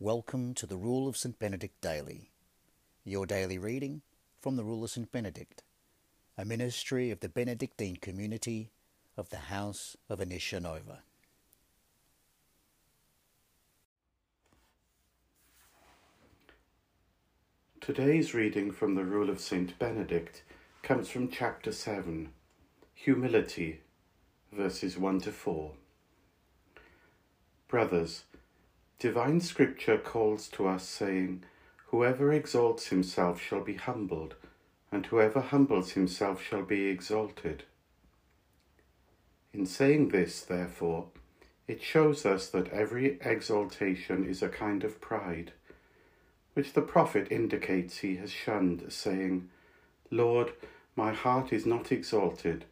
Welcome to the Rule of St. Benedict Daily, your daily reading from the Rule of St. Benedict, a ministry of the Benedictine community of the House of Initia Nova. Today's reading from the Rule of St. Benedict comes from chapter 7, Humility, verses 1 to 4. Brothers, Divine Scripture calls to us, saying, Whoever exalts himself shall be humbled, and whoever humbles himself shall be exalted. In saying this, therefore, it shows us that every exaltation is a kind of pride, which the prophet indicates he has shunned, saying, Lord, my heart is not exalted,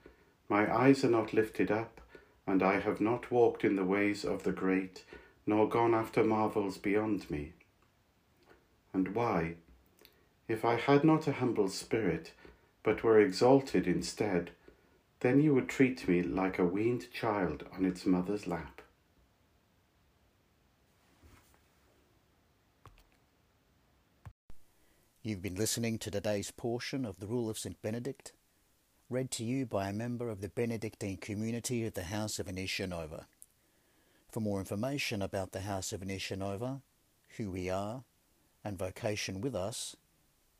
my eyes are not lifted up, and I have not walked in the ways of the great nor gone after marvels beyond me. And why? If I had not a humble spirit, but were exalted instead, then you would treat me like a weaned child on its mother's lap. You've been listening to today's portion of the Rule of St. Benedict, read to you by a member of the Benedictine community at the House of Initia Nova. For more information about the House of Initia Nova, who we are, and vocation with us,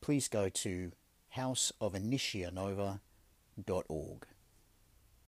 please go to houseofinitianova.org.